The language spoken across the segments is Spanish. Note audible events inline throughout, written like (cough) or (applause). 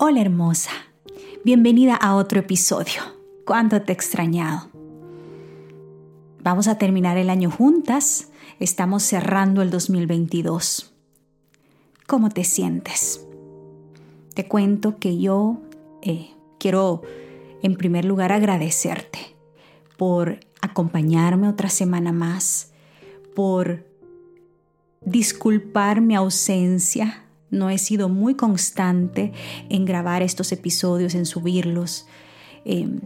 Hola hermosa, bienvenida a otro episodio. ¿Cuánto te he extrañado? Vamos a terminar el año juntas, estamos cerrando el 2022. ¿Cómo te sientes? Te cuento que yo eh, quiero en primer lugar agradecerte por acompañarme otra semana más, por disculpar mi ausencia no he sido muy constante en grabar estos episodios, en subirlos. Em,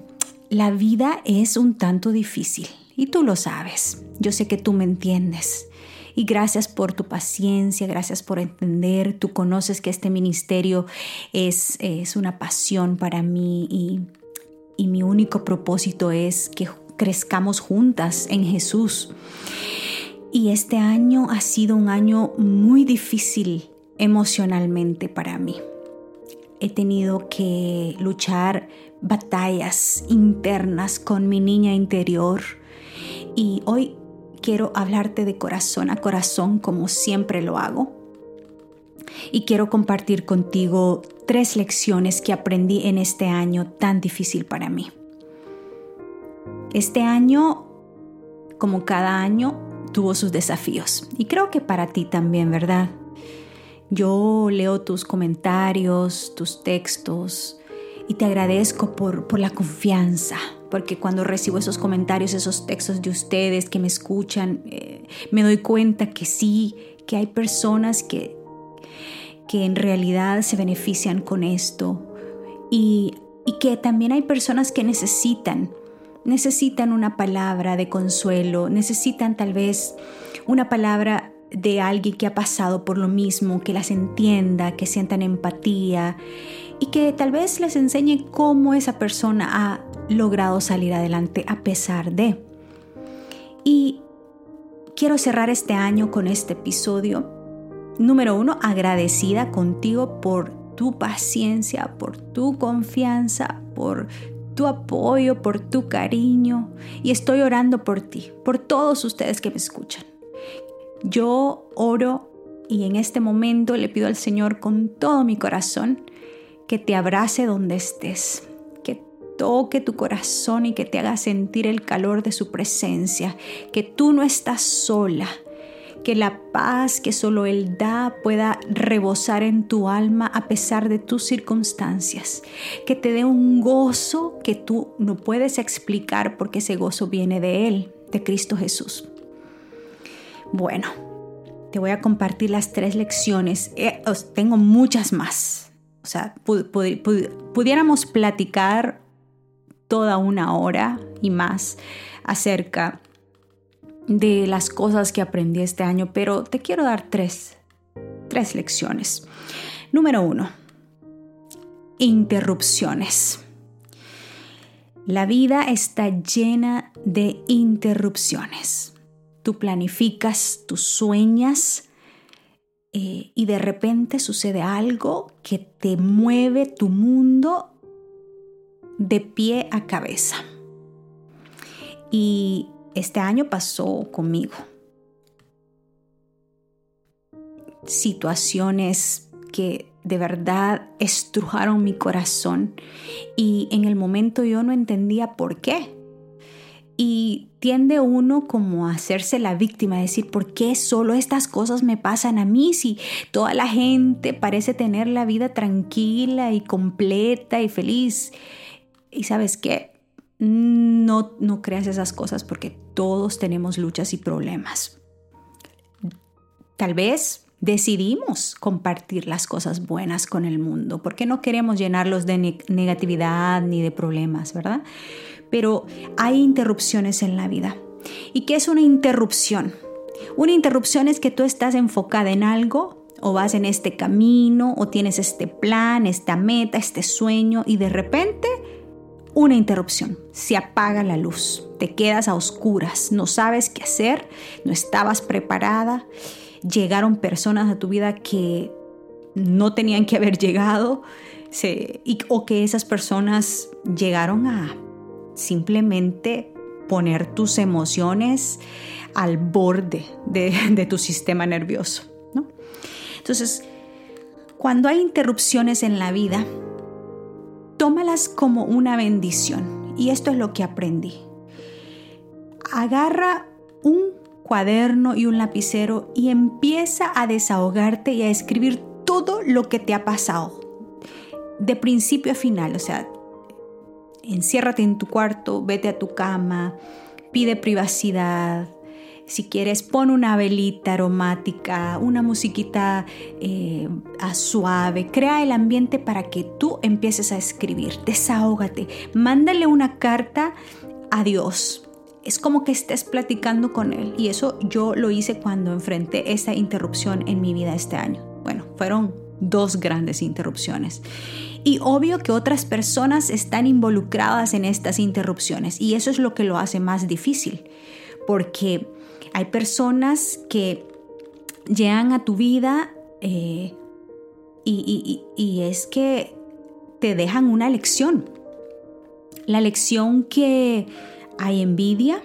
la vida es un tanto difícil y tú lo sabes. Yo sé que tú me entiendes. Y gracias por tu paciencia, gracias por entender. Tú conoces que este ministerio es, es una pasión para mí y, y mi único propósito es que crezcamos juntas en Jesús. Y este año ha sido un año muy difícil emocionalmente para mí. He tenido que luchar batallas internas con mi niña interior y hoy quiero hablarte de corazón a corazón como siempre lo hago. Y quiero compartir contigo tres lecciones que aprendí en este año tan difícil para mí. Este año, como cada año, tuvo sus desafíos. Y creo que para ti también, ¿verdad? Yo leo tus comentarios, tus textos y te agradezco por, la confianza, porque cuando recibo esos comentarios, esos textos de ustedes que me escuchan, eh, me doy cuenta que sí, que hay personas que, que en realidad se benefician con esto y, y que también hay personas que necesitan necesitan una palabra de consuelo, necesitan tal vez una palabra de alguien que ha pasado por lo mismo, que las entienda, que sientan empatía y que tal vez les enseñe cómo esa persona ha logrado salir adelante a pesar de. Y quiero cerrar este año con este episodio. Número uno, agradecida contigo por tu paciencia, por tu confianza, por tu apoyo, por tu cariño. Y estoy orando por ti, por todos ustedes que me escuchan. Yo oro y en este momento le pido al Señor con todo mi corazón que te abrace donde estés, que toque tu corazón y que te haga sentir el calor de su presencia, que tú no estás sola, que la paz que solo Él da pueda rebosar en tu alma a pesar de tus circunstancias, que te dé un gozo que tú no puedes explicar porque ese gozo viene de Él, de Cristo Jesús. Bueno, te voy a compartir las tres lecciones. Eh, tengo muchas más. O sea, pudiéramos platicar toda una hora y más acerca de las cosas que aprendí este año, pero te quiero dar tres, tres lecciones. Número uno, interrupciones. La vida está llena de interrupciones tú planificas, tú sueñas eh, y de repente sucede algo que te mueve tu mundo de pie a cabeza. Y este año pasó conmigo. Situaciones que de verdad estrujaron mi corazón y en el momento yo no entendía por qué. Y tiende uno como a hacerse la víctima, a decir, ¿por qué solo estas cosas me pasan a mí si toda la gente parece tener la vida tranquila y completa y feliz? Y sabes qué, no, no creas esas cosas porque todos tenemos luchas y problemas. Tal vez decidimos compartir las cosas buenas con el mundo porque no queremos llenarlos de negatividad ni de problemas, ¿verdad? Pero hay interrupciones en la vida. ¿Y qué es una interrupción? Una interrupción es que tú estás enfocada en algo o vas en este camino o tienes este plan, esta meta, este sueño y de repente una interrupción. Se apaga la luz, te quedas a oscuras, no sabes qué hacer, no estabas preparada, llegaron personas a tu vida que no tenían que haber llegado o que esas personas llegaron a simplemente poner tus emociones al borde de, tu sistema nervioso. Entonces, cuando hay interrupciones en la vida, tómalas como una bendición. Y esto es lo que aprendí. Agarra un cuaderno y un lapicero y empieza a desahogarte y a escribir todo lo que te ha pasado. De principio a final, o sea, enciérrate en tu cuarto, vete a tu cama, pide privacidad, si quieres, pon una velita aromática, una musiquita eh, suave. Crea el ambiente para que tú empieces a escribir. Desahógate. Mándale una carta a Dios. Es como que estés platicando con Él. Y eso yo lo hice cuando enfrenté esa interrupción en mi vida este año. Bueno, fueron dos grandes interrupciones. Y obvio que otras personas están involucradas en estas interrupciones y eso es lo que lo hace más difícil, porque hay personas que llegan a tu vida eh, y, es que te dejan una lección. La lección que hay envidia,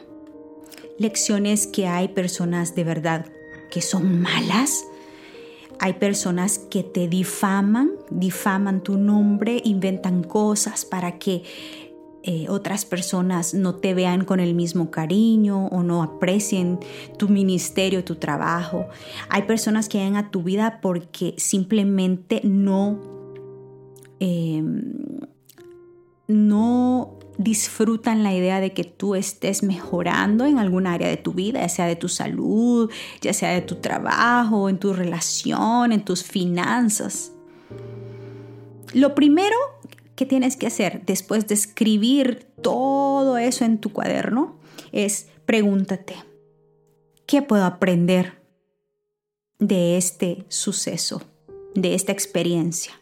lecciones que hay personas de verdad que son malas, hay personas que te difaman, difaman tu nombre, inventan cosas para que eh, otras personas no te vean con el mismo cariño o no aprecien tu ministerio, tu trabajo. Hay personas que llegan a tu vida porque simplemente no, em, no disfrutan la idea de que tú estés mejorando en algún área de tu vida, ya sea de tu salud, ya sea de tu trabajo, en tu relación, en tus finanzas. Lo primero ¿Qué tienes que hacer después de escribir todo eso en tu cuaderno? Es pregúntate, ¿qué puedo aprender de este suceso, de esta experiencia?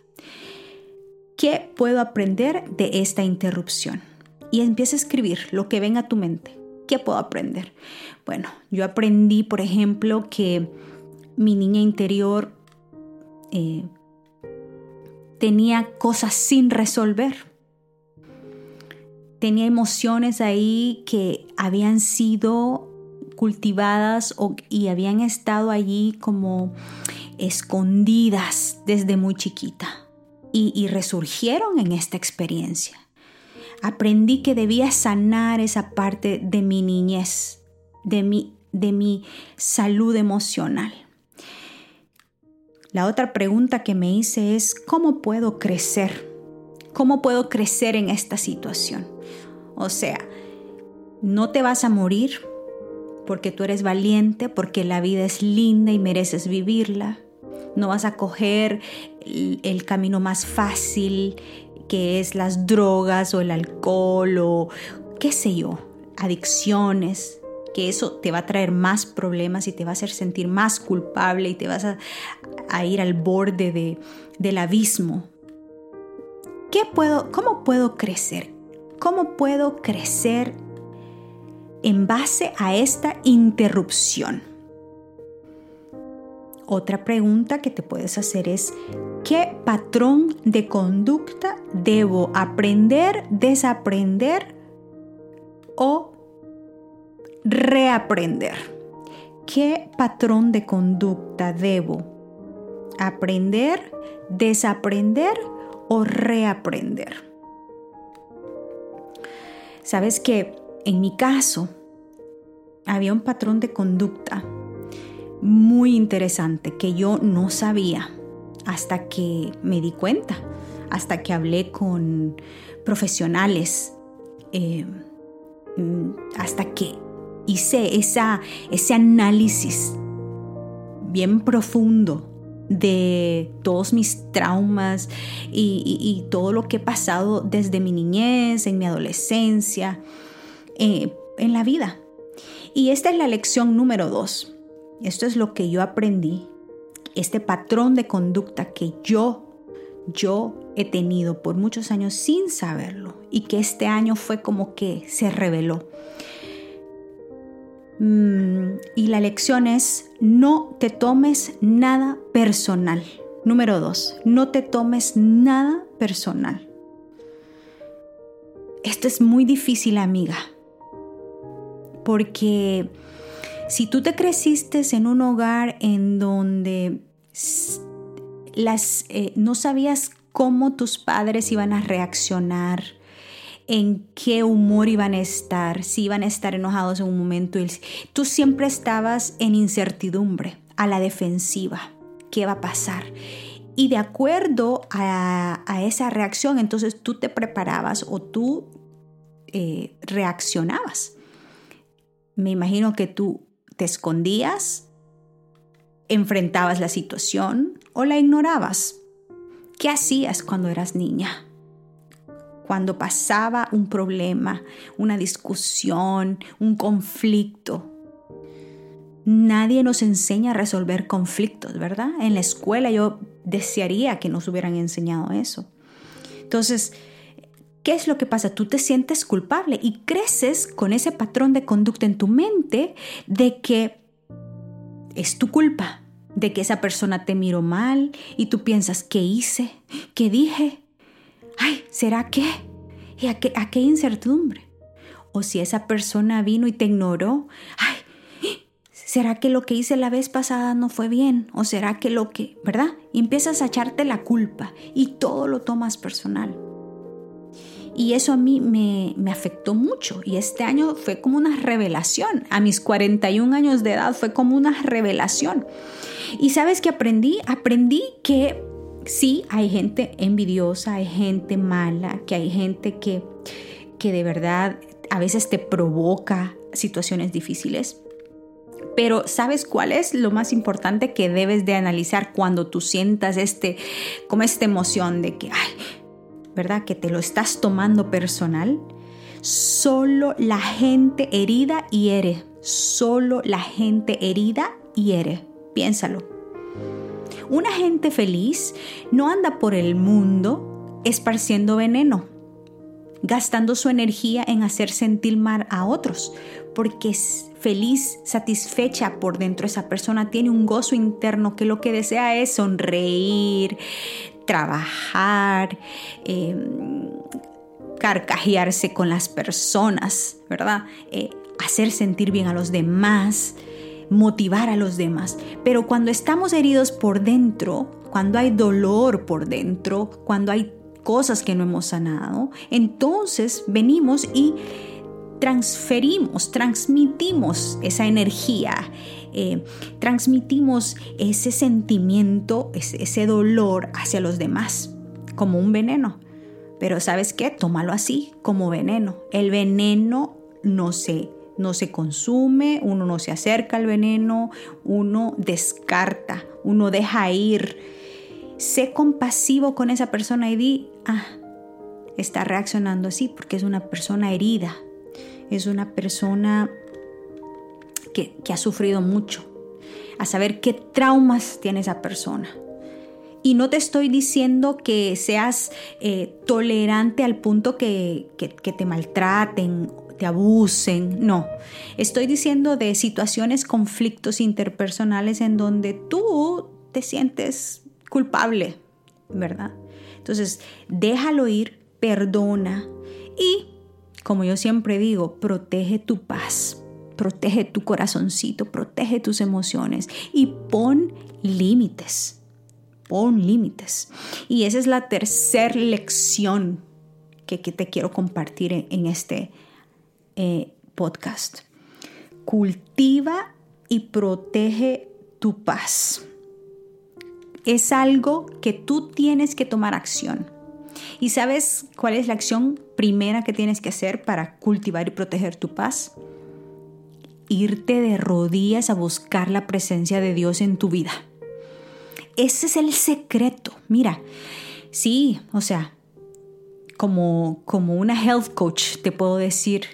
¿Qué puedo aprender de esta interrupción? Y empieza a escribir lo que venga a tu mente. ¿Qué puedo aprender? Bueno, yo aprendí, por ejemplo, que mi niña interior eh, tenía cosas sin resolver. Tenía emociones ahí que habían sido cultivadas y habían estado allí como escondidas desde muy chiquita y resurgieron en esta experiencia. Aprendí que debía sanar esa parte de mi niñez, de mi, de mi salud emocional. La otra pregunta que me hice es, ¿cómo puedo crecer? ¿Cómo puedo crecer en esta situación? O sea, no te vas a morir porque tú eres valiente, porque la vida es linda y mereces vivirla. No vas a coger el, camino más fácil, que es las drogas o el alcohol o qué sé yo, adicciones que eso te va a traer más problemas y te va a hacer sentir más culpable y te vas a, ir al borde del abismo. ¿Qué puedo, ¿Cómo puedo crecer? ¿Cómo puedo crecer en base a esta interrupción? Otra pregunta que te puedes hacer es, ¿qué patrón de conducta debo aprender, desaprender o reaprender. ¿Qué patrón de conducta debo aprender, desaprender o reaprender? Sabes que en mi caso había un patrón de conducta muy interesante que yo no sabía hasta que me di cuenta, hasta que hablé con profesionales, eh, mm, hasta que hice esa, ese análisis bien profundo de todos mis traumas y, todo lo que he pasado desde mi niñez, en mi adolescencia, eh, en la vida. Y esta es la lección número dos. Esto es lo que yo aprendí, este patrón de conducta que yo, yo he tenido por muchos años sin saberlo y que este año fue como que se reveló. Mm, y la lección es, no te tomes nada personal. Número dos, no te tomes nada personal. Esto es muy difícil, amiga, porque si tú te creciste en un hogar en donde las, eh, no sabías cómo tus padres iban a reaccionar, en qué humor iban a estar, si iban a estar enojados en un momento. Tú siempre estabas en incertidumbre, a la defensiva. ¿Qué va a pasar? Y de acuerdo a, esa reacción, entonces tú te preparabas o tú eh, reaccionabas. Me imagino que tú te escondías, enfrentabas la situación o la ignorabas. ¿Qué hacías cuando eras niña? Cuando pasaba un problema, una discusión, un conflicto. Nadie nos enseña a resolver conflictos, ¿verdad? En la escuela yo desearía que nos hubieran enseñado eso. Entonces, ¿qué es lo que pasa? Tú te sientes culpable y creces con ese patrón de conducta en tu mente de que es tu culpa, de que esa persona te miró mal y tú piensas, ¿qué hice? ¿Qué dije? Ay, ¿será qué? ¿Y a qué, a qué incertidumbre? O si esa persona vino y te ignoró, ay, ¿será que lo que hice la vez pasada no fue bien? ¿O será que lo que, verdad? Empiezas a echarte la culpa y todo lo tomas personal. Y eso a mí me, afectó mucho. Y este año fue como una revelación. A mis 41 años de edad fue como una revelación. Y sabes que aprendí? Aprendí que sí, hay gente envidiosa, hay gente mala, que hay gente que, que de verdad a veces te provoca situaciones difíciles. Pero ¿sabes cuál es lo más importante que debes de analizar cuando tú sientas este, como esta emoción de que, ay, ¿verdad? Que te lo estás tomando personal. Solo la gente herida hiere. Solo la gente herida hiere. Piénsalo. Una gente feliz no anda por el mundo esparciendo veneno, gastando su energía en hacer sentir mal a otros, porque es feliz, satisfecha por dentro esa persona, tiene un gozo interno que lo que desea es sonreír, trabajar, em, carcajearse con las personas, ¿verdad? Eh, hacer sentir bien a los demás, motivar a los demás. Pero cuando estamos heridos por dentro, cuando hay dolor por dentro, cuando hay cosas que no hemos sanado, entonces venimos y transferimos, transmitimos esa energía, eh, transmitimos ese sentimiento, ese, dolor hacia los demás, como un veneno. Pero ¿sabes qué? Tómalo así, como veneno. El veneno no se, no se consume, uno no se acerca al veneno, uno descarta, uno deja ir. Sé compasivo con esa persona y di, ah, está reaccionando así porque es una persona herida, es una persona que, ha sufrido mucho, a saber qué traumas tiene esa persona. Y no te estoy diciendo que seas eh, tolerante al punto que, que, te maltraten, te abusen, no. Estoy diciendo de situaciones, conflictos interpersonales en donde tú te sientes culpable, ¿verdad? Entonces, déjalo ir, perdona y, como yo siempre digo, protege tu paz. Protege tu corazoncito, protege tus emociones y pon límites. Pon límites. Y esa es la tercera lección que, te quiero compartir en, este eh, podcast. Cultiva y protege tu paz. Es algo que tú tienes que tomar acción. ¿Y sabes cuál es la acción primera que tienes que hacer para cultivar y proteger tu paz? irte de rodillas a buscar la presencia de Dios en tu vida. Ese es el secreto. Mira, sí, o sea, como, como una health coach te puedo decir,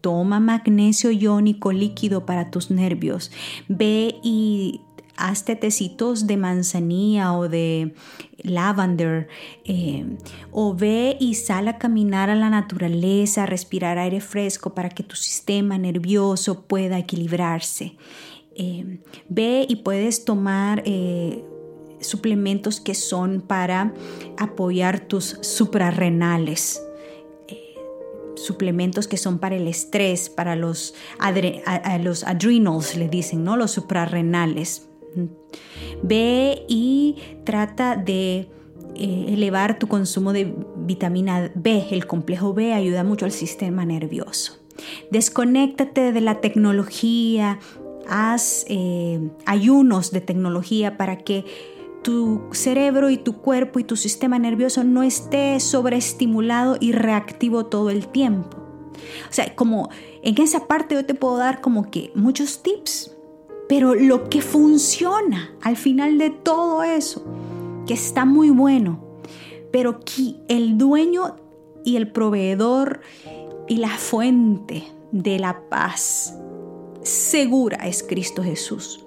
toma magnesio iónico líquido para tus nervios. Ve y hazte tecitos de manzanilla o de lavender, eh, o ve y sal a caminar a la naturaleza, respirar aire fresco para que tu sistema nervioso pueda equilibrarse. Eh, ve y puedes tomar eh, suplementos que son para apoyar tus suprarrenales suplementos que son para el estrés, para los, los adrenals, le dicen, ¿no? Los suprarrenales. Ve y trata de eh, elevar tu consumo de vitamina B. El complejo B ayuda mucho al sistema nervioso. Desconéctate de la tecnología, haz eh, ayunos de tecnología para que tu cerebro y tu cuerpo y tu sistema nervioso no esté sobreestimulado y reactivo todo el tiempo. O sea, como en esa parte yo te puedo dar como que muchos tips, pero lo que funciona al final de todo eso, que está muy bueno, pero que el dueño y el proveedor y la fuente de la paz segura es Cristo Jesús.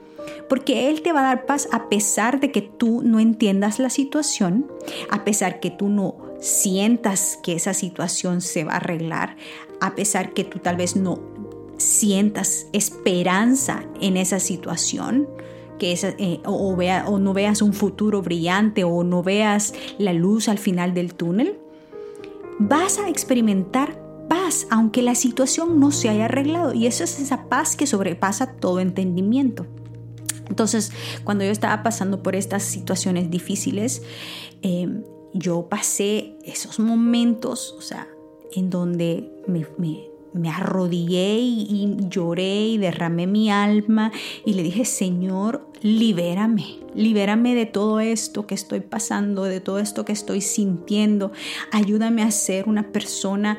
Porque Él te va a dar paz a pesar de que tú no entiendas la situación, a pesar que tú no sientas que esa situación se va a arreglar, a pesar que tú tal vez no sientas esperanza en esa situación, que eh, o, o no veas un futuro brillante o no veas la luz al final del túnel, vas a experimentar paz, aunque la situación no se haya arreglado. Y eso es esa paz que sobrepasa todo entendimiento. Entonces, cuando yo estaba pasando por estas situaciones difíciles, em, yo pasé esos momentos, o sea, en donde me arrodillé y, lloré y derramé mi alma y le dije, Señor, libérame, libérame de todo esto que estoy pasando, de todo esto que estoy sintiendo. Ayúdame a ser una persona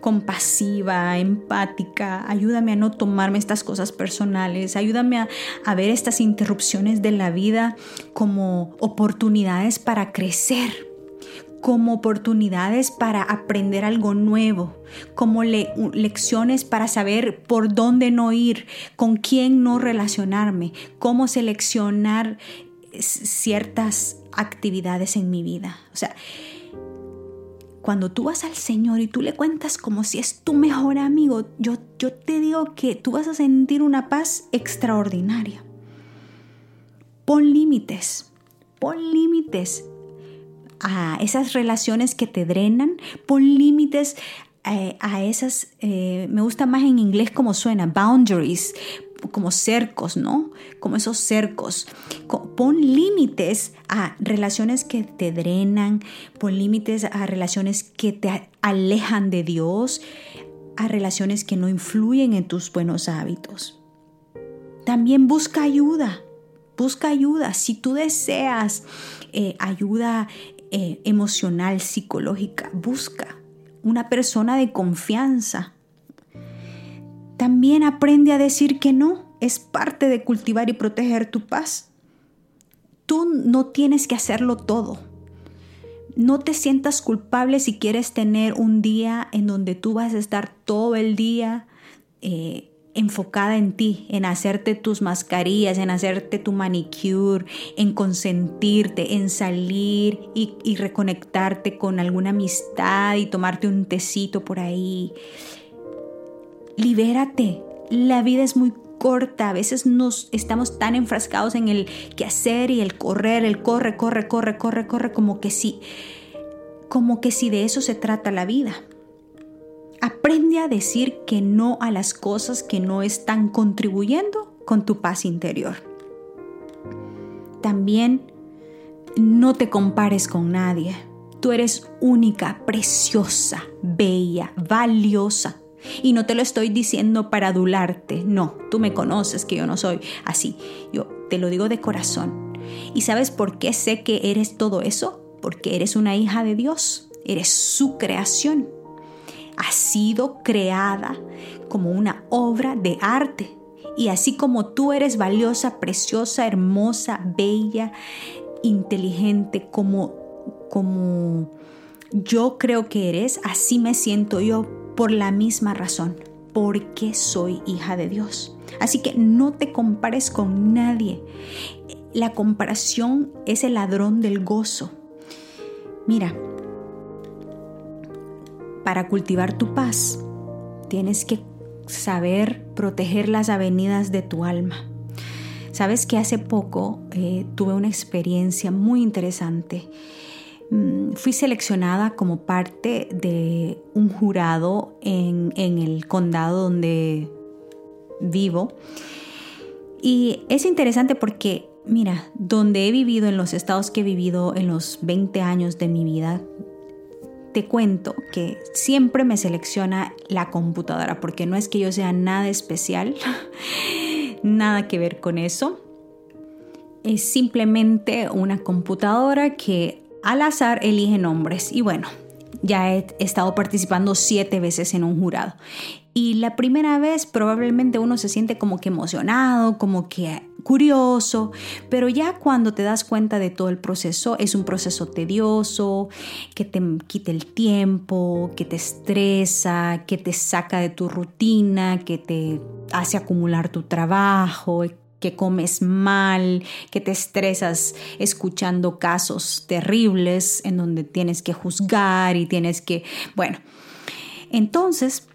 compasiva, empática, ayúdame a no tomarme estas cosas personales, ayúdame a, ver estas interrupciones de la vida como oportunidades para crecer, como oportunidades para aprender algo nuevo, como lecciones para saber por dónde no ir, con quién no relacionarme, cómo seleccionar ciertas actividades en mi vida. O sea, cuando tú vas al Señor y tú le cuentas como si es tu mejor amigo, yo, yo te digo que tú vas a sentir una paz extraordinaria. Pon límites, pon límites a esas relaciones que te drenan, pon límites eh, a, esas, eh, me gusta más en inglés como suena, boundaries, como cercos, ¿no? Como esos cercos. Pon límites a relaciones que te drenan, pon límites a relaciones que te alejan de Dios, a relaciones que no influyen en tus buenos hábitos. También busca ayuda, busca ayuda. Si tú deseas eh, ayuda eh, emocional, psicológica, busca una persona de confianza también aprende a decir que no. Es parte de cultivar y proteger tu paz. Tú no tienes que hacerlo todo. No te sientas culpable si quieres tener un día en donde tú vas a estar todo el día eh, enfocada en ti, en hacerte tus mascarillas, en hacerte tu manicure, en consentirte, en salir y, y reconectarte con alguna amistad y tomarte un tecito por ahí libérate. La vida es muy corta. A veces nos estamos tan enfrascados en el hacer y el correr, el corre, corre, corre, corre, corre, como que sí, como que si de eso se trata la vida. Aprende a decir que no a las cosas que no están contribuyendo con tu paz interior. También no te compares con nadie. Tú eres única, preciosa, bella, valiosa. Y no te lo estoy diciendo para adularte, no, tú me conoces que yo no soy así, yo te lo digo de corazón. ¿Y sabes por qué sé que eres todo eso? Porque eres una hija de Dios, eres su creación. Has sido creada como una obra de arte. Y así como tú eres valiosa, preciosa, hermosa, bella, inteligente, como, como yo creo que eres, así me siento yo por la misma razón, porque soy hija de Dios. Así que no te compares con nadie. La comparación es el ladrón del gozo. Mira, para cultivar tu paz, tienes que saber proteger las avenidas de tu alma. Sabes que hace poco eh, tuve una experiencia muy interesante Mm, fui seleccionada como parte de un jurado en, el condado donde vivo. Y es interesante porque mira, donde he vivido, en los estados que he vivido en los 20 años de mi vida, te cuento que siempre me selecciona la computadora, porque no es que yo sea nada especial, (laughs) nada que ver con eso. Es simplemente una computadora que al azar elige nombres. Y bueno, ya he estado participando siete veces en un jurado. Y la primera vez probablemente uno se siente como que emocionado, como que curioso, pero ya cuando te das cuenta de todo el proceso, es un proceso tedioso, que te quita el tiempo, que te estresa, que te saca de tu rutina, que te hace acumular tu trabajo, que comes mal, que te estresas escuchando casos terribles en donde tienes que juzgar y tienes que, bueno, entonces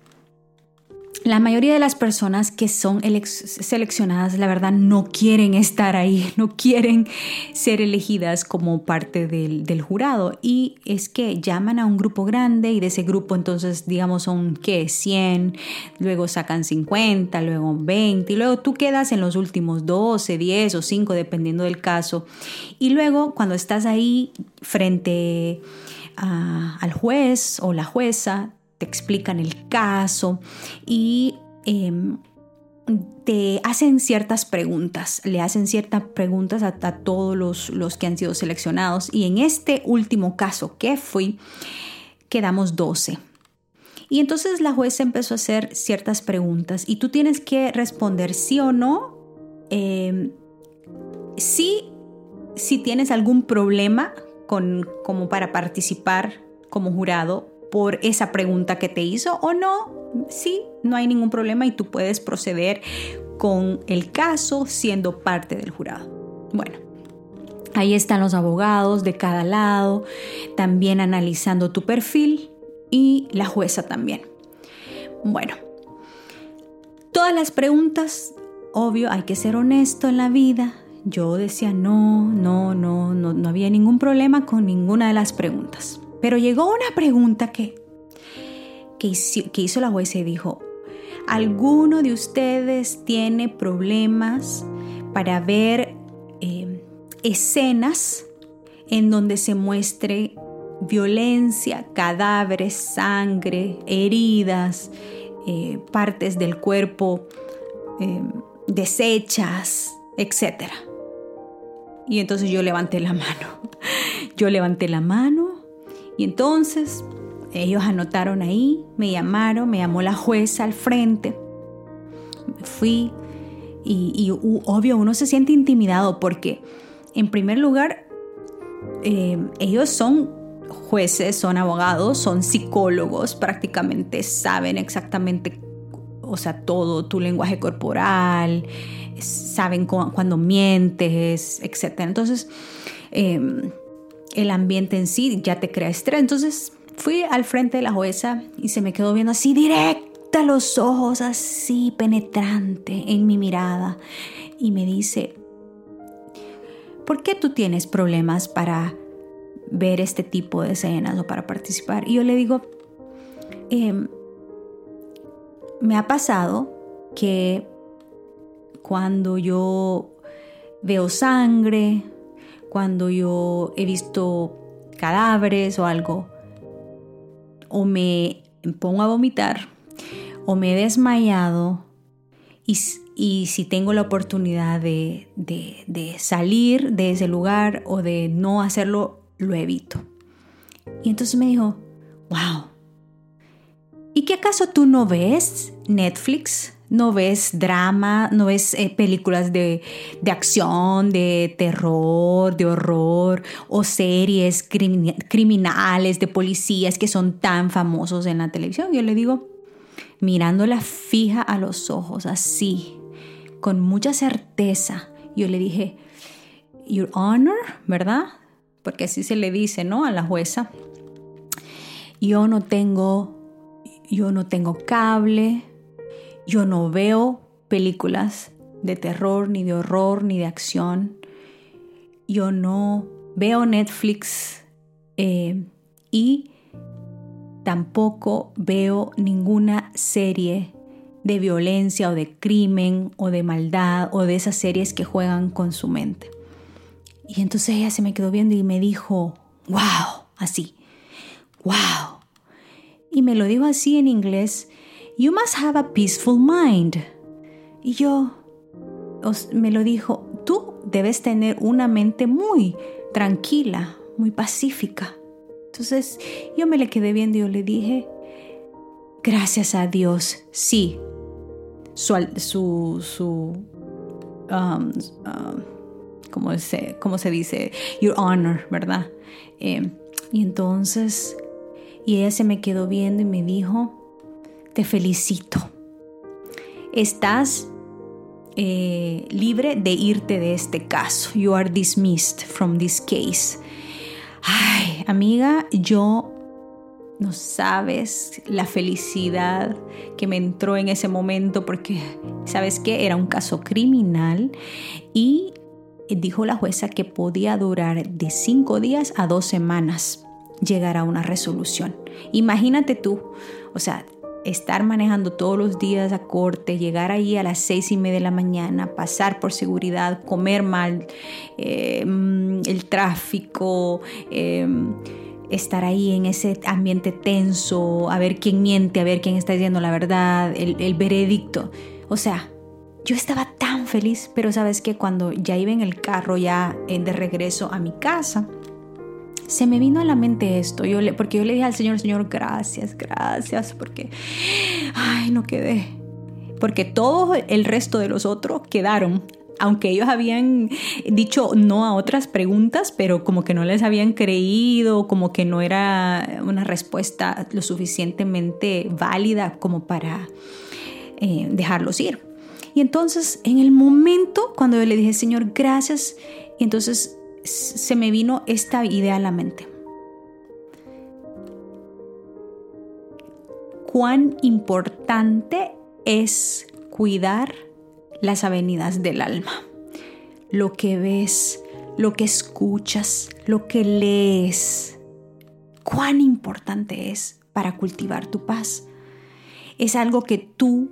la mayoría de las personas que son seleccionadas, la verdad, no quieren estar ahí, (laughs) no quieren ser elegidas como parte del, jurado. Y es que llaman a un grupo grande y de ese grupo entonces, digamos, son, ¿qué? 100, luego sacan 50, luego 20, y luego tú quedas en los últimos 12, 10 o 5, dependiendo del caso. Y luego, cuando estás ahí frente al juez o la jueza, te explican el caso y em, te hacen ciertas preguntas, le hacen ciertas preguntas a, todos los, los, que han sido seleccionados y en este último caso que fui, quedamos 12. Y entonces la jueza empezó a hacer ciertas preguntas y tú tienes que responder sí o no. Eh, sí, si tienes algún problema con, como para participar como jurado por esa pregunta que te hizo o no, sí, no hay ningún problema y tú puedes proceder con el caso siendo parte del jurado. Bueno, ahí están los abogados de cada lado, también analizando tu perfil y la jueza también. Bueno, todas las preguntas, obvio, hay que ser honesto en la vida. Yo decía no, no, no, no, no había ningún problema con ninguna de las preguntas. Pero llegó una pregunta que, que, hizo, la jueza y dijo, ¿alguno de ustedes tiene problemas para ver eh, escenas en donde se muestre violencia, cadáveres, sangre, heridas, eh, partes del cuerpo eh, desechas, etc. Y entonces yo levanté la mano. (laughs) Yo levanté la mano y entonces ellos anotaron ahí, me llamaron, me llamó la jueza al frente. Fui y, obvio uno se siente intimidado porque en primer lugar eh, ellos son jueces, son abogados, son psicólogos, prácticamente saben exactamente, o sea, todo tu lenguaje corporal, saben cuando mientes, etc. Entonces, em, el ambiente en sí ya te crea estrés. Entonces fui al frente de la jueza y se me quedó viendo así directa los ojos, así penetrante en mi mirada. Y me dice, ¿por qué tú tienes problemas para ver este tipo de escenas o para participar? Y yo le digo, em, me ha pasado que cuando yo veo sangre cuando yo he visto cadáveres o algo, o me pongo a vomitar, o me he desmayado, y, si tengo la oportunidad de, de, salir de ese lugar o de no hacerlo, lo evito. Y entonces me dijo, wow, ¿y qué acaso tú no ves Netflix? No ves drama, no ves eh, películas de, acción, de terror, de horror o series criminales de policías que son tan famosos en la televisión. Yo le digo, mirándola fija a los ojos, así, con mucha certeza, yo le dije, Your Honor, ¿verdad? Porque así se le dice, ¿no? A la jueza. Yo no tengo, yo no tengo cable, yo no veo películas de terror, ni de horror, ni de acción. Yo no veo Netflix eh, y tampoco veo ninguna serie de violencia o de crimen o de maldad o de esas series que juegan con su mente. Y entonces ella se me quedó viendo y me dijo, wow, así, wow. Y me lo dijo así en inglés, you must have a peaceful mind. Y yo, me lo dijo, tú debes tener una mente muy tranquila, muy pacífica. Entonces yo me le quedé viendo y yo le dije, gracias a Dios, sí. Su, su, su um, um, ¿cómo, se, ¿cómo, se, dice? Your honor, ¿verdad? Em, y entonces, y ella se me quedó viendo y me dijo, te felicito. Estás eh, libre de irte de este caso. You are dismissed from this case. Ay, amiga, yo no sabes la felicidad que me entró en ese momento porque, ¿sabes qué? Era un caso criminal y dijo la jueza que podía durar de cinco días a dos semanas llegar a una resolución. Imagínate tú, o sea, estar manejando todos los días a corte, llegar ahí a las seis y media de la mañana, pasar por seguridad, comer mal, eh, mm, el tráfico, eh, estar ahí en ese ambiente tenso, a ver quién miente, a ver quién está diciendo la verdad, el, veredicto. O sea, yo estaba tan feliz, pero sabes que cuando ya iba en el carro, ya de regreso a mi casa, se me vino a la mente esto, yo le, porque yo le dije al Señor, Señor, gracias, gracias, porque, ay, no quedé. Porque todo el resto de los otros quedaron, aunque ellos habían dicho no a otras preguntas, pero como que no les habían creído, como que no era una respuesta lo suficientemente válida como para eh, dejarlos ir. Y entonces, en el momento cuando yo le dije, Señor, gracias, entonces se me vino esta idea a la mente. Cuán importante es cuidar las avenidas del alma. Lo que ves, lo que escuchas, lo que lees. Cuán importante es para cultivar tu paz. Es algo que tú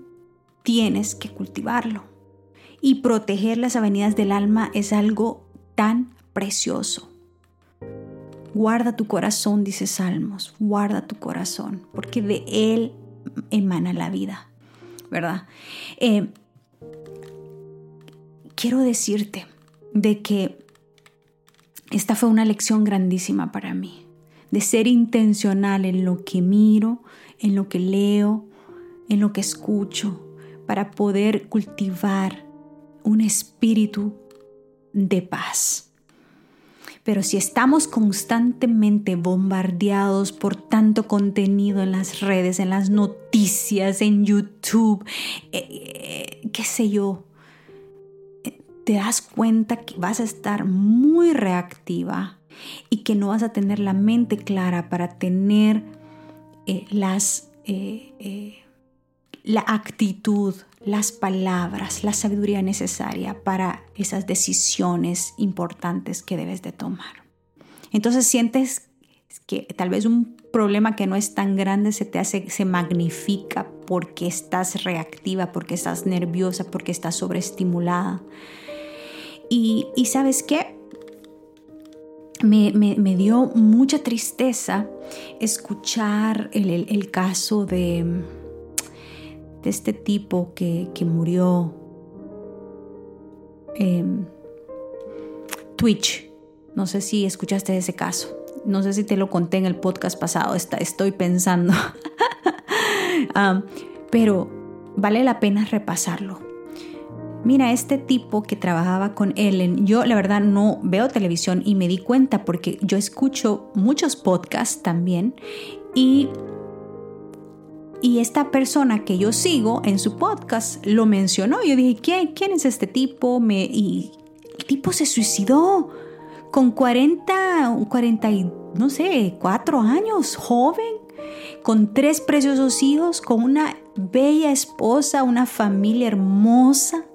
tienes que cultivarlo. Y proteger las avenidas del alma es algo tan precioso. Guarda tu corazón, dice Salmos, guarda tu corazón, porque de él emana la vida, ¿verdad? Eh, quiero decirte de que esta fue una lección grandísima para mí, de ser intencional en lo que miro, en lo que leo, en lo que escucho, para poder cultivar un espíritu de paz. Pero si estamos constantemente bombardeados por tanto contenido en las redes, en las noticias, en YouTube, eh, eh, qué sé yo, eh, te das cuenta que vas a estar muy reactiva y que no vas a tener la mente clara para tener las, la actitud, las palabras, la sabiduría necesaria para esas decisiones importantes que debes de tomar. Entonces sientes que tal vez un problema que no es tan grande se te hace, se magnifica porque estás reactiva, porque estás nerviosa, porque estás sobreestimulada. Y, y sabes qué? Me, dio mucha tristeza escuchar el caso de, de este tipo que, murió. en Twitch. No sé si escuchaste ese caso. No sé si te lo conté en el podcast pasado. Está, estoy pensando. (laughs) Pero vale la pena repasarlo. Mira, este tipo que trabajaba con Ellen, yo la verdad no veo televisión y me di cuenta porque yo escucho muchos podcasts también y y esta persona que yo sigo en su podcast lo mencionó. Yo dije, ¿quién, quién es este tipo? Me, y el tipo se suicidó con 40, 40, no sé, 4 años, joven, con tres preciosos hijos, con una bella esposa, una familia hermosa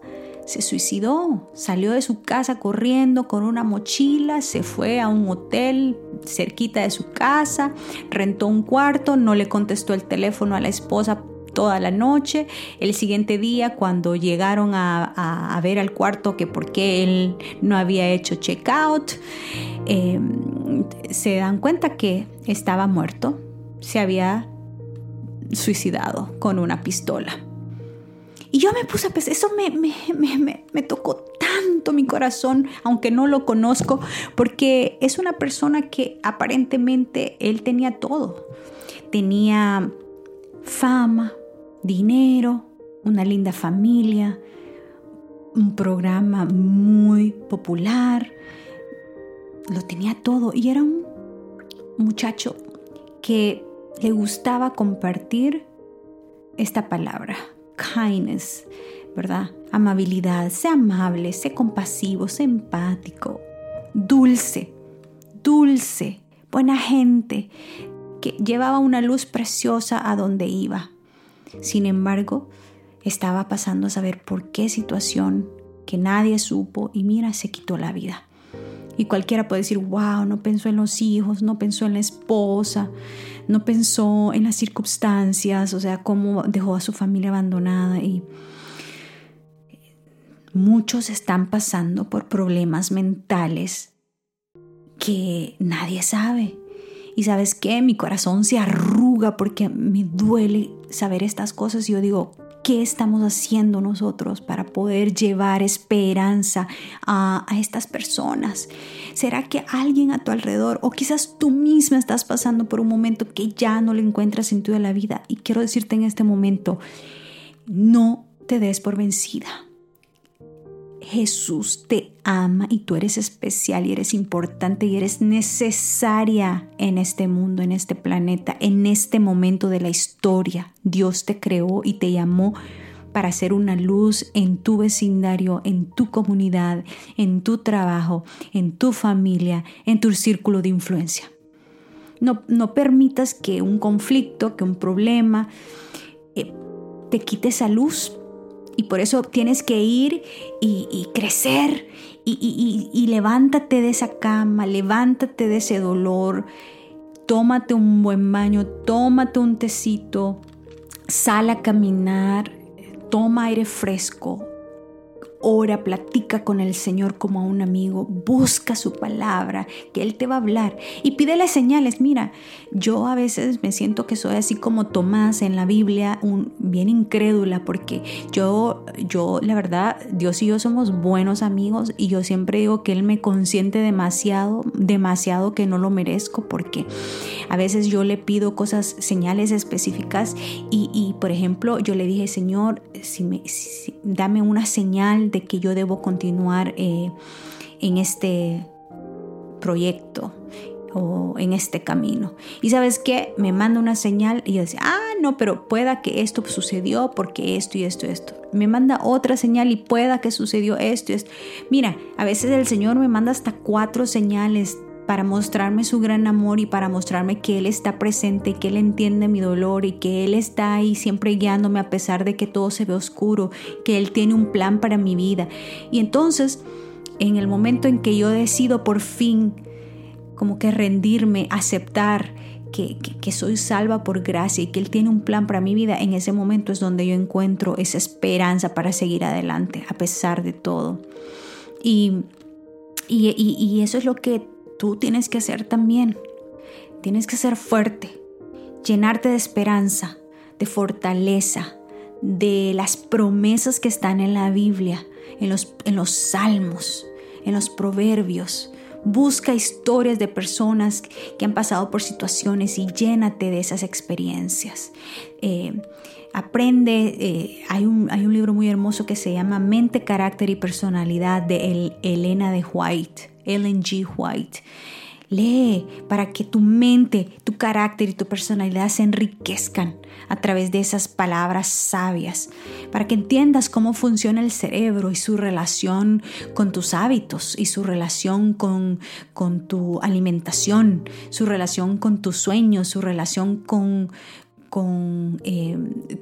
se suicidó, salió de su casa corriendo con una mochila, se fue a un hotel cerquita de su casa, rentó un cuarto, no le contestó el teléfono a la esposa toda la noche. El siguiente día, cuando llegaron a, ver al cuarto que por qué él no había hecho checkout, eh, se dan cuenta que estaba muerto, se había suicidado con una pistola. Y yo me puse a pensar, eso me, me, tocó tanto mi corazón, aunque no lo conozco, porque es una persona que aparentemente él tenía todo. Tenía fama, dinero, una linda familia, un programa muy popular, lo tenía todo y era un muchacho que le gustaba compartir esta palabra, kindness, ¿verdad? Amabilidad, sé amable, sé compasivo, sé empático, dulce, dulce, buena gente, que llevaba una luz preciosa a donde iba. Sin embargo, estaba pasando a saber por qué situación que nadie supo y mira, se quitó la vida. Y cualquiera puede decir, wow, no pensó en los hijos, no pensó en la esposa, no pensó en las circunstancias, o sea, cómo dejó a su familia abandonada. Y muchos están pasando por problemas mentales que nadie sabe. Y sabes qué, mi corazón se arruga porque me duele saber estas cosas. Y yo digo, ¿Qué estamos haciendo nosotros para poder llevar esperanza a, estas personas? ¿Será que alguien a tu alrededor o quizás tú misma estás pasando por un momento que ya no le encuentras sentido a la vida? Y quiero decirte en este momento, no te des por vencida. Jesús te ama y tú eres especial y eres importante y eres necesaria en este mundo, en este planeta, en este momento de la historia. Dios te creó y te llamó para ser una luz en tu vecindario, en tu comunidad, en tu trabajo, en tu familia, en tu círculo de influencia. No, no permitas que un conflicto, que un problema eh, te quite esa luz y por eso tienes que ir y, crecer. Y, y, levántate de esa cama, levántate de ese dolor, tómate un buen baño, tómate un tecito, sal a caminar, toma aire fresco, ora, platica con el Señor como a un amigo, busca su palabra, que Él te va a hablar y pídele señales. Mira, yo a veces me siento que soy así como Tomás en la Biblia, un, bien incrédula, porque yo, yo, la verdad, Dios y yo somos buenos amigos y yo siempre digo que Él me consiente demasiado, demasiado que no lo merezco, porque a veces yo le pido cosas, señales específicas y, por ejemplo, yo le dije, Señor, si me, dame una señal que yo debo continuar eh, en este proyecto o en este camino. Y sabes qué, me manda una señal y yo ah, no, pero pueda que esto sucedió porque esto y esto y esto. Me manda otra señal y pueda que sucedió esto y esto. Mira, a veces el Señor me manda hasta cuatro señales para mostrarme su gran amor y para mostrarme que Él está presente, que Él entiende mi dolor y que Él está ahí siempre guiándome a pesar de que todo se ve oscuro, que Él tiene un plan para mi vida. Y entonces, en el momento en que yo decido por fin como que rendirme, aceptar que, que, soy salva por gracia y que Él tiene un plan para mi vida, en ese momento es donde yo encuentro esa esperanza para seguir adelante, a pesar de todo. Y, y, y eso es lo que tú tienes que hacer también. Tienes que ser fuerte, llenarte de esperanza, de fortaleza, de las promesas que están en la Biblia, en los, en los salmos, en los proverbios. Busca historias de personas que han pasado por situaciones y llénate de esas experiencias. Eh, aprende, eh, hay, un, hay, un, libro muy hermoso que se llama Mente, Carácter y Personalidad de Elena de White. Ellen G. White. Lee para que tu mente, tu carácter y tu personalidad se enriquezcan a través de esas palabras sabias, para que entiendas cómo funciona el cerebro y su relación con tus hábitos y su relación con, con tu alimentación, su relación con tus sueños, su relación con, con eh,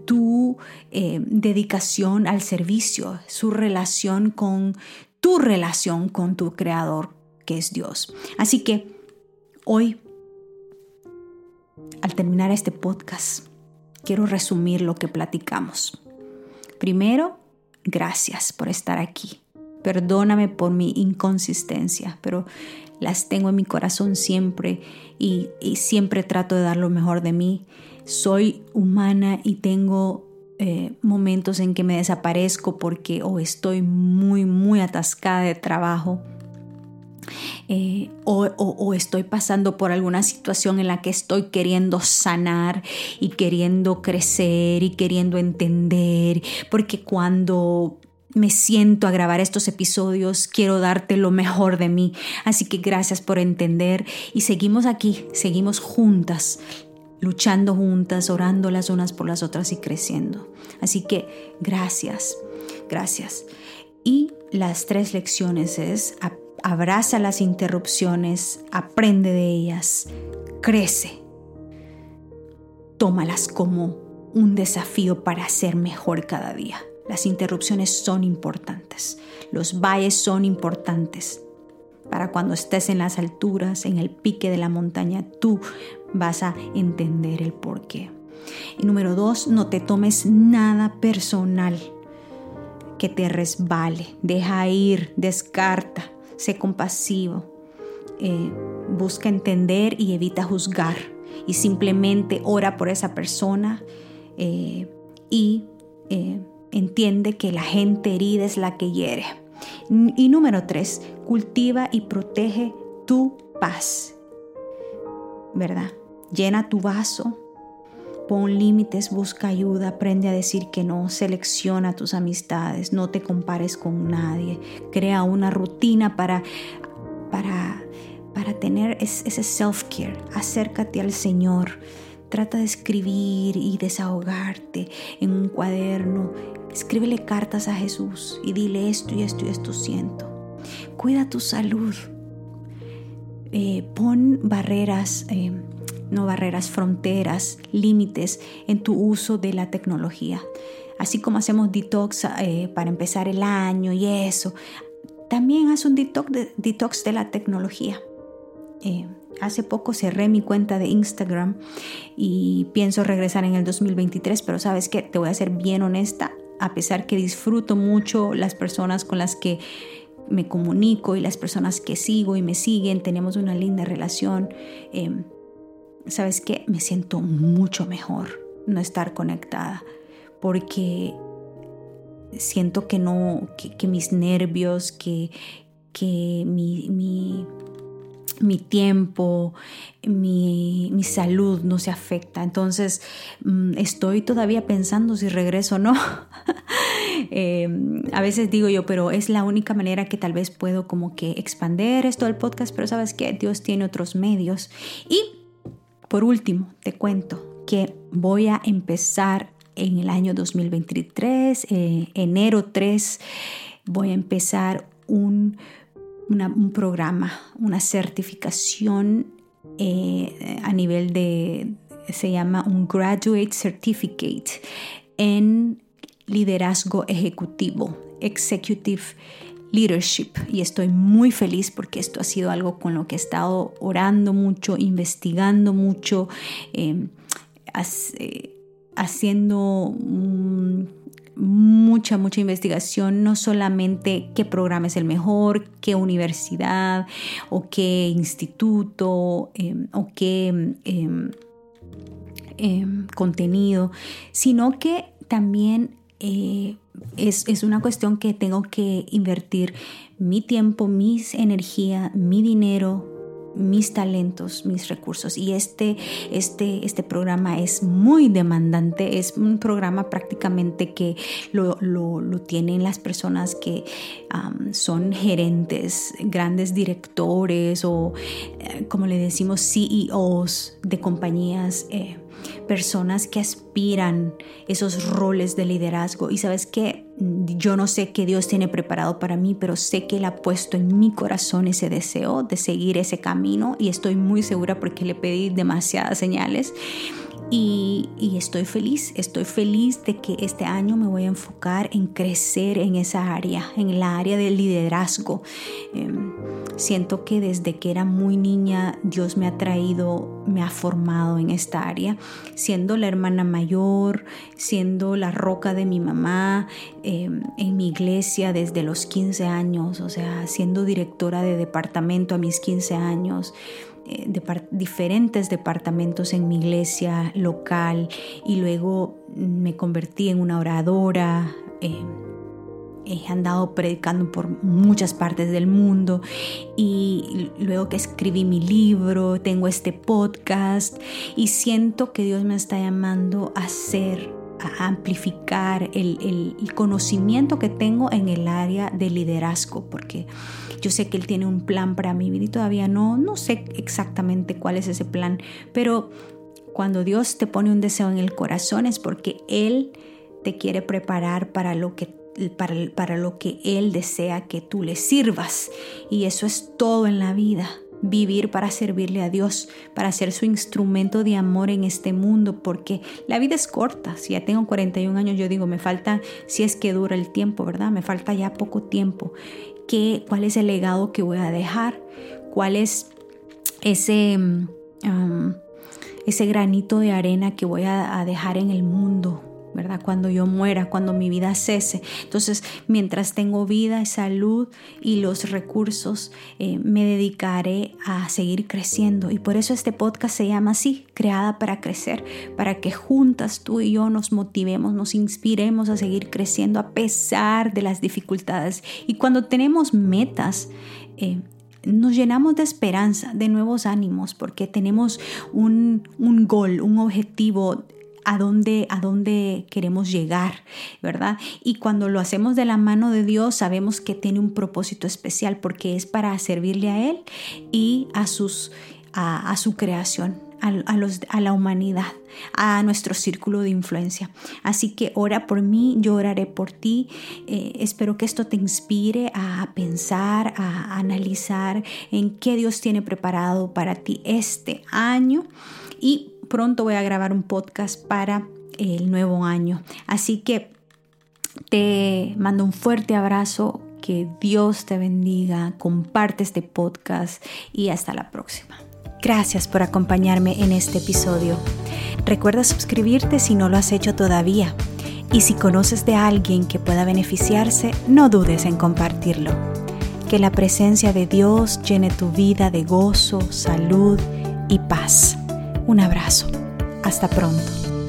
tu eh, dedicación al servicio, su relación con tu relación con tu creador, que es Dios. Así que hoy, al terminar este podcast, quiero resumir lo que platicamos. Primero, gracias por estar aquí. Perdóname por mi inconsistencia, pero las tengo en mi corazón siempre y, siempre trato de dar lo mejor de mí. Soy humana y tengo eh, momentos en que me desaparezco porque o estoy muy, muy atascada de trabajo eh, o, estoy pasando por alguna situación en la que estoy queriendo sanar y queriendo crecer y queriendo entender, porque cuando me siento a grabar estos episodios, quiero darte lo mejor de mí. Así que gracias por entender y seguimos aquí, seguimos juntas, luchando juntas, orando las unas por las otras y creciendo. Así que gracias, gracias. Y las tres lecciones es abraza las interrupciones, aprende de ellas, crece. Tómalas como un desafío para ser mejor cada día. Las interrupciones son importantes, los valles son importantes. Para cuando estés en las alturas, en el pique de la montaña, tú vas a entender el porqué. Y número dos, no te tomes nada personal que te resbale. Deja ir, descarta, sé compasivo. Eh, busca entender y evita juzgar. Y simplemente ora por esa persona eh, y eh, entiende que la gente herida es la que hiere. Y número tres, cultiva y protege tu paz. ¿Verdad? Llena tu vaso, pon límites, busca ayuda, aprende a decir que no, selecciona tus amistades, no te compares con nadie, crea una rutina para, para, para tener ese self-care, acércate al Señor. Trata de escribir y desahogarte en un cuaderno Escríbele cartas a Jesús y dile esto y esto y esto siento. Cuida tu salud. Eh, pon barreras, eh, no barreras, fronteras, límites en tu uso de la tecnología. Así como hacemos detox eh, para empezar el año y eso, también haz un detox de, detox de la tecnología. hace poco cerré mi cuenta de Instagram y pienso regresar en el 2023, pero sabes que te voy a ser bien honesta, a pesar que disfruto mucho las personas con las que me comunico y las personas que sigo y me siguen, tenemos una linda relación. Em, ¿Sabes qué? Me siento mucho mejor no estar conectada porque siento que no, que, mis nervios, que, que mi, mi mi tiempo, mi, salud no se afecta. Entonces mm, estoy todavía pensando si regreso o no. (laughs) Eh, a veces digo yo, pero es la única manera que tal vez puedo como que expander esto del podcast, pero sabes que Dios tiene otros medios. Y por último, te cuento que voy a empezar en el año 2023, eh, enero 3, voy a empezar un un programa, una certificación eh, a nivel de, se llama un Graduate Certificate en liderazgo ejecutivo, Executive Leadership. Y estoy muy feliz porque esto ha sido algo con lo que he estado orando mucho, investigando mucho, eh, eh, haciendo mucha, mucha investigación, no solamente qué programa es el mejor, qué universidad o qué instituto em, o qué em, em, contenido, sino que también eh, es, es, una cuestión que tengo que invertir mi tiempo, mis energía, mi dinero, mis talentos, mis recursos. Y este, este, este programa es muy demandante, es un programa prácticamente que lo, tienen las personas que son gerentes, grandes directores o, eh, como le decimos, CEOs de compañías. Eh, personas que aspiran esos roles de liderazgo. Y sabes que yo no sé qué Dios tiene preparado para mí, pero sé que Él ha puesto en mi corazón ese deseo de seguir ese camino y estoy muy segura porque le pedí demasiadas señales. Y, estoy feliz, estoy feliz de que este año me voy a enfocar en crecer en esa área, en la área del liderazgo. Em, siento que desde que era muy niña Dios me ha traído, me ha formado en esta área, siendo la hermana mayor, siendo la roca de mi mamá, em, en mi iglesia desde los 15 años, o sea, siendo directora de departamento a mis 15 años. Eh, de diferentes departamentos en mi iglesia local y luego me convertí en una oradora. Eh, he andado predicando por muchas partes del mundo y luego que escribí mi libro, tengo este podcast y siento que Dios me está llamando a ser amplificar el, el, conocimiento que tengo en el área de liderazgo, porque yo sé que Él tiene un plan para mi vida y todavía no, no sé exactamente cuál es ese plan, pero cuando Dios te pone un deseo en el corazón es porque Él te quiere preparar para lo que para, para, lo que Él desea que tú le sirvas. Y eso es todo en la vida. Vivir para servirle a Dios, para ser su instrumento de amor en este mundo, porque la vida es corta. Si ya tengo 41 años, yo digo, me falta, si es que dura el tiempo, ¿verdad? Me falta ya poco tiempo cuál es el legado que voy a dejar, cuál es ese, um, ese granito de arena que voy a dejar en el mundo, ¿verdad? Cuando yo muera, cuando mi vida cese. Entonces, mientras tengo vida, y salud y los recursos, eh, me dedicaré a seguir creciendo. Y por eso este podcast se llama así, creada para crecer, para que juntas tú y yo nos motivemos, nos inspiremos a seguir creciendo a pesar de las dificultades. Y cuando tenemos metas, eh, nos llenamos de esperanza, de nuevos ánimos, porque tenemos un, un gol, un objetivo a dónde, a dónde queremos llegar, ¿verdad? Y cuando lo hacemos de la mano de Dios, sabemos que tiene un propósito especial porque es para servirle a Él y a, sus, a, su creación, a, los, a, la humanidad, a nuestro círculo de influencia. Así que ora por mí, yo oraré por ti. Eh, espero que esto te inspire a pensar, a analizar en qué Dios tiene preparado para ti este año y pronto voy a grabar un podcast para el nuevo año. Así que te mando un fuerte abrazo, que Dios te bendiga, comparte este podcast y hasta la próxima. Gracias por acompañarme en este episodio. Recuerda suscribirte si no lo has hecho todavía. Y si conoces de alguien que pueda beneficiarse, no dudes en compartirlo. Que la presencia de Dios llene tu vida de gozo, salud y paz. Un abrazo. Hasta pronto.